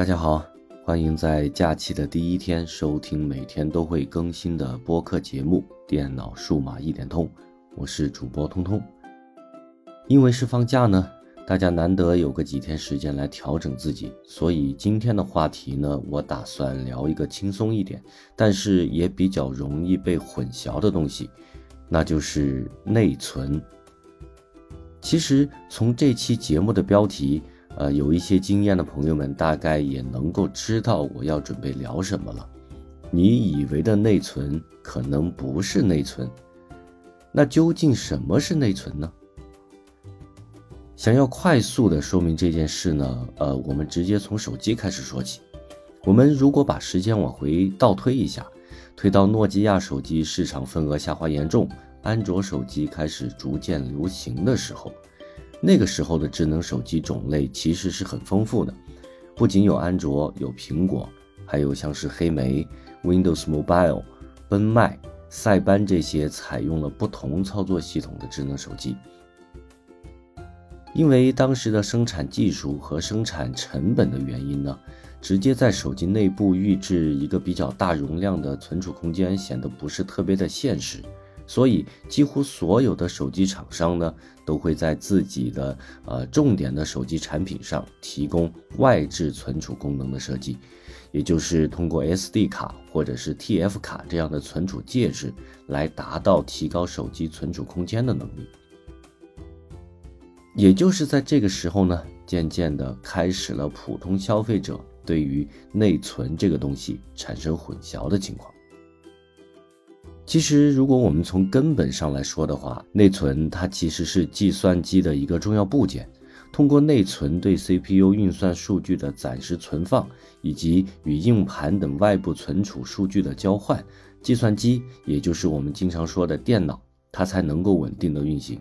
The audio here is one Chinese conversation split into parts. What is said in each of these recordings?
大家好，欢迎在假期的第一天收听每天都会更新的播客节目《电脑数码一点通》，我是主播通通。因为是放假呢，大家难得有个几天时间来调整自己，所以今天的话题呢，我打算聊一个轻松一点，但是也比较容易被混淆的东西，那就是内存。其实从这期节目的标题。呃，有一些经验的朋友们大概也能够知道我要准备聊什么了。你以为的内存可能不是内存，那究竟什么是内存呢？想要快速的说明这件事呢，呃，我们直接从手机开始说起。我们如果把时间往回倒推一下，推到诺基亚手机市场份额下滑严重，安卓手机开始逐渐流行的时候。那个时候的智能手机种类其实是很丰富的，不仅有安卓、有苹果，还有像是黑莓、Windows Mobile、奔迈、塞班这些采用了不同操作系统的智能手机。因为当时的生产技术和生产成本的原因呢，直接在手机内部预置一个比较大容量的存储空间显得不是特别的现实。所以，几乎所有的手机厂商呢，都会在自己的呃重点的手机产品上提供外置存储功能的设计，也就是通过 SD 卡或者是 TF 卡这样的存储介质来达到提高手机存储空间的能力。也就是在这个时候呢，渐渐的开始了普通消费者对于内存这个东西产生混淆的情况。其实，如果我们从根本上来说的话，内存它其实是计算机的一个重要部件。通过内存对 CPU 运算数据的暂时存放，以及与硬盘等外部存储数据的交换，计算机也就是我们经常说的电脑，它才能够稳定的运行。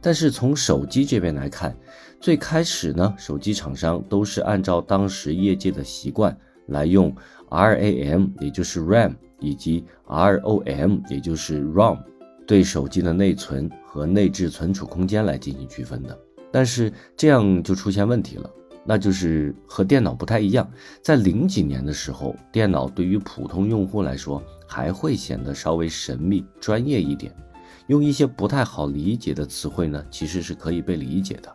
但是从手机这边来看，最开始呢，手机厂商都是按照当时业界的习惯来用 RAM，也就是 RAM。以及 ROM，也就是 ROM，对手机的内存和内置存储空间来进行区分的。但是这样就出现问题了，那就是和电脑不太一样。在零几年的时候，电脑对于普通用户来说还会显得稍微神秘、专业一点，用一些不太好理解的词汇呢，其实是可以被理解的。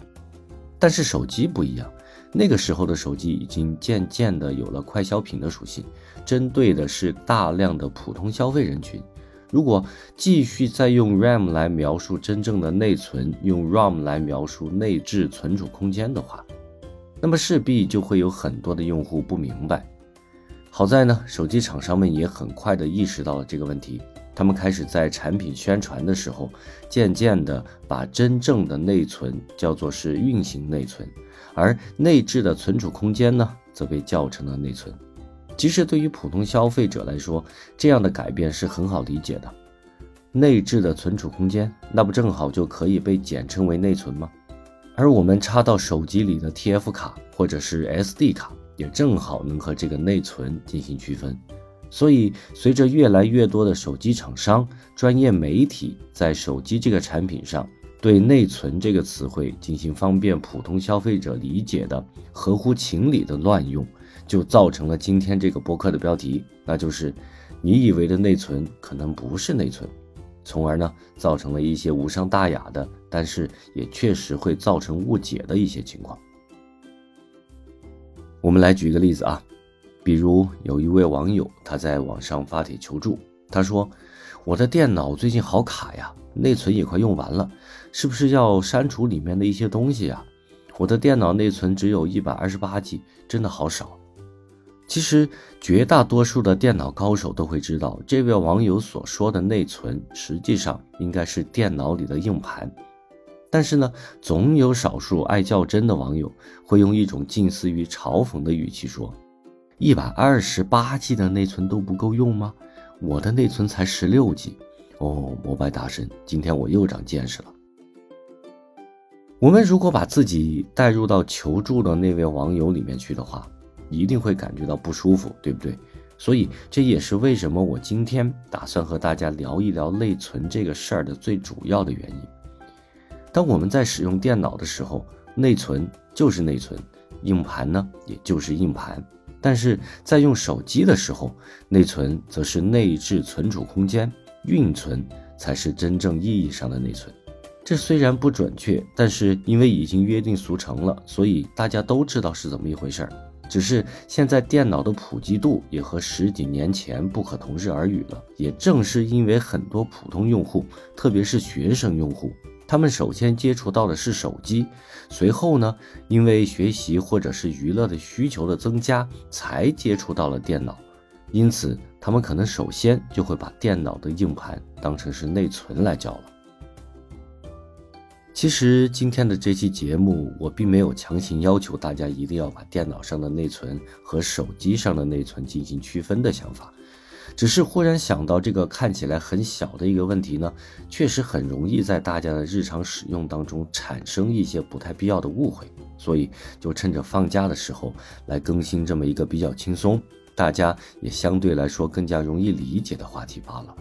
但是手机不一样。那个时候的手机已经渐渐的有了快消品的属性，针对的是大量的普通消费人群。如果继续再用 RAM 来描述真正的内存，用 ROM 来描述内置存储空间的话，那么势必就会有很多的用户不明白。好在呢，手机厂商们也很快的意识到了这个问题。他们开始在产品宣传的时候，渐渐的把真正的内存叫做是运行内存，而内置的存储空间呢，则被叫成了内存。其实对于普通消费者来说，这样的改变是很好理解的。内置的存储空间，那不正好就可以被简称为内存吗？而我们插到手机里的 TF 卡或者是 SD 卡，也正好能和这个内存进行区分。所以，随着越来越多的手机厂商、专业媒体在手机这个产品上对“内存”这个词汇进行方便普通消费者理解的合乎情理的乱用，就造成了今天这个博客的标题，那就是“你以为的内存可能不是内存”，从而呢，造成了一些无伤大雅的，但是也确实会造成误解的一些情况。我们来举一个例子啊。比如有一位网友，他在网上发帖求助，他说：“我的电脑最近好卡呀，内存也快用完了，是不是要删除里面的一些东西呀？我的电脑内存只有一百二十八 G，真的好少。”其实绝大多数的电脑高手都会知道，这位网友所说的内存，实际上应该是电脑里的硬盘。但是呢，总有少数爱较真的网友会用一种近似于嘲讽的语气说。一百二十八 G 的内存都不够用吗？我的内存才十六 G。哦，膜拜大神，今天我又长见识了。我们如果把自己带入到求助的那位网友里面去的话，一定会感觉到不舒服，对不对？所以这也是为什么我今天打算和大家聊一聊内存这个事儿的最主要的原因。当我们在使用电脑的时候，内存就是内存。硬盘呢也就是硬盘。但是在用手机的时候，内存则是内置存储空间，运存才是真正意义上的内存。这虽然不准确，但是因为已经约定俗成了，所以大家都知道是怎么一回事儿。只是现在电脑的普及度也和十几年前不可同日而语了。也正是因为很多普通用户，特别是学生用户，他们首先接触到的是手机，随后呢，因为学习或者是娱乐的需求的增加，才接触到了电脑。因此，他们可能首先就会把电脑的硬盘当成是内存来叫了。其实今天的这期节目，我并没有强行要求大家一定要把电脑上的内存和手机上的内存进行区分的想法，只是忽然想到这个看起来很小的一个问题呢，确实很容易在大家的日常使用当中产生一些不太必要的误会，所以就趁着放假的时候来更新这么一个比较轻松，大家也相对来说更加容易理解的话题罢了。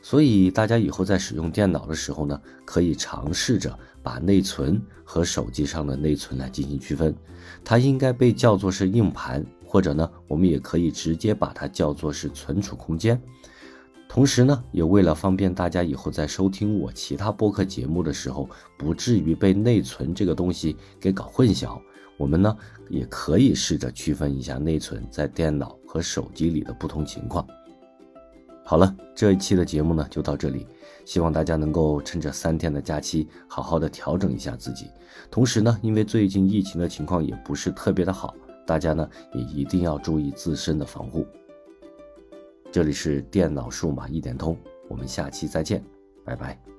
所以大家以后在使用电脑的时候呢，可以尝试着把内存和手机上的内存来进行区分，它应该被叫做是硬盘，或者呢，我们也可以直接把它叫做是存储空间。同时呢，也为了方便大家以后在收听我其他播客节目的时候，不至于被内存这个东西给搞混淆，我们呢也可以试着区分一下内存在电脑和手机里的不同情况。好了，这一期的节目呢就到这里，希望大家能够趁着三天的假期好好的调整一下自己。同时呢，因为最近疫情的情况也不是特别的好，大家呢也一定要注意自身的防护。这里是电脑数码一点通，我们下期再见，拜拜。